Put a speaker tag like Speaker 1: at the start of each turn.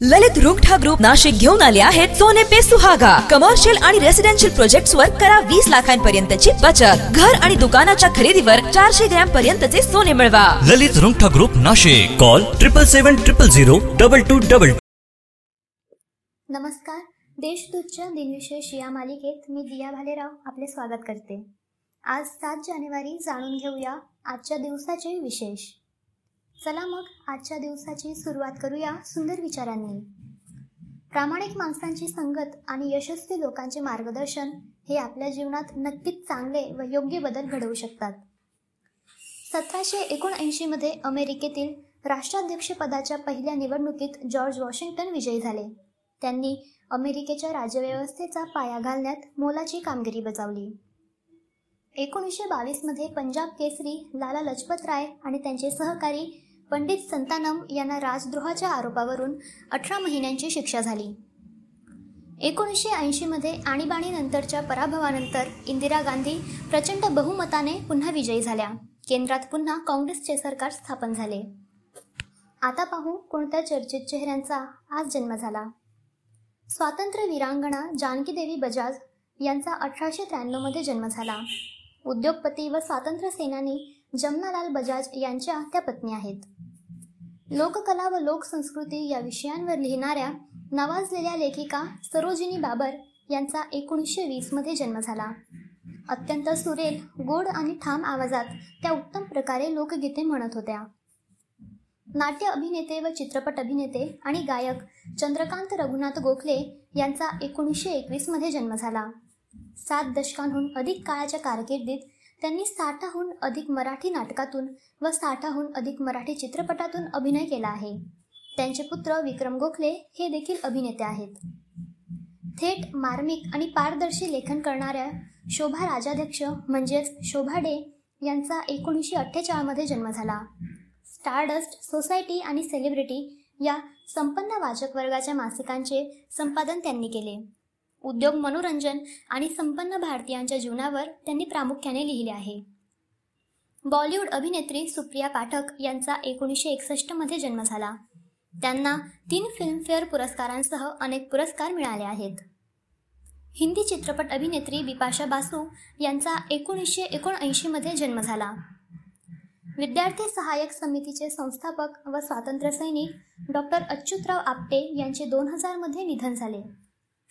Speaker 1: ललित Rungta group Nashik घेऊन आले आहेत सोने पे सुहागा. कमर्शियल आणि रेसिडेन्शियल प्रोजेक्ट वर करा वीस लाखांपर्यंतची बचत. घर आणि दुकानाच्या खरेदीवर चारशे ग्रॅम पर्यंतचे सोने मिळवा.
Speaker 2: Lalit Rungta group Nashik. Call triple seven triple zero double two double
Speaker 3: नमस्कार. देशदूतच्या दिनविशेष या मालिकेत मी दिया भालेराव आपले स्वागत करते. आज सात जानेवारी जाणून घेऊया आजच्या दिवसाचे विशेष. चला मग आजच्या दिवसाची सुरुवात करूया सुंदर विचारांनी. प्रामाणिक माणसांची संगत आणि यशस्वी लोकांचे मार्गदर्शन हे आपल्या जीवनात नक्कीच चांगले व योग्य बदल घडवू शकतात. सतराशे एकोणऐंशीमध्ये अमेरिकेतील राष्ट्राध्यक्षपदाच्या पहिल्या निवडणुकीत जॉर्ज वॉशिंग्टन विजयी झाले. त्यांनी अमेरिकेच्या राज्यव्यवस्थेचा पाया घालण्यात मोलाची कामगिरी बजावली. एकोणीसशे बावीसमध्ये पंजाब केसरी लाला लजपत राय आणि त्यांचे सहकारी पंडित संतानम यांना राजद्रोहाच्या आरोपावरून अठरा महिन्यांची शिक्षा झाली. एकोणीसशे ऐंशीमध्ये आणीबाणीनंतरच्या पराभवानंतर इंदिरा गांधी प्रचंड बहुमताने पुन्हा विजयी झाल्या. केंद्रात पुन्हा काँग्रेसचे सरकार स्थापन झाले. आता पाहू कोणत्या चर्चित चेहऱ्यांचा आज जन्म झाला. स्वातंत्र्य वीरांगणा जानकी देवी बजाज यांचा अठराशे त्र्याण्णवमध्ये जन्म झाला. उद्योगपती व स्वातंत्र्य सेनानी जमनालाल बजाज यांच्या त्या पत्नी आहेत. लोककला व लोकसंस्कृती या विषयांवर लिहिणाऱ्या नावाजलेल्या लेखिका सरोजिनी बाबर यांचा एकोणीसशे वीसमध्ये जन्म झाला. अत्यंत सुरेल गोड आणि ठाम आवाजात त्या उत्तम प्रकारे लोकगीते म्हणत होत्या. नाट्य अभिनेते व चित्रपट अभिनेते आणि गायक चंद्रकांत रघुनाथ गोखले यांचा एकोणीसशे एकवीसमध्ये जन्म झाला. सात दशकांहून अधिक काळाच्या कारकिर्दीत त्यांनी साठाहून अधिक मराठी नाटकातून व साठाहून अधिक मराठी चित्रपटातून अभिनय केला आहे. त्यांचे पुत्र विक्रम गोखले हे देखील अभिनेते आहेत. थेट मार्मिक आणि पारदर्शी लेखन करणाऱ्या शोभा राजाध्यक्ष म्हणजेच शोभा डे यांचा एकोणीसशे अठ्ठेचाळमध्ये जन्म झाला. स्टारडस्ट सोसायटी आणि सेलिब्रिटी या संपन्न वाचक वर्गाच्या मासिकांचे संपादन त्यांनी केले. उद्योग मनोरंजन आणि संपन्न भारतीयांच्या जीवनावर त्यांनी प्रामुख्याने लिहिले आहे. बॉलिवूड अभिनेत्री सुप्रिया पाठक यांचा एकोणीसशे एकसष्टमध्ये जन्म झाला. त्यांना तीन फिल्मफेअर पुरस्कारांसह अनेक पुरस्कार मिळाले आहेत. हिंदी चित्रपट अभिनेत्री बिपाशा बासू यांचा एकोणीसशे एकोणऐंशीमध्ये जन्म झाला. विद्यार्थी सहाय्यक समितीचे संस्थापक व स्वातंत्र्यसैनिक डॉक्टर अच्युतराव आपटे यांचे दोन हजारमध्ये निधन झाले.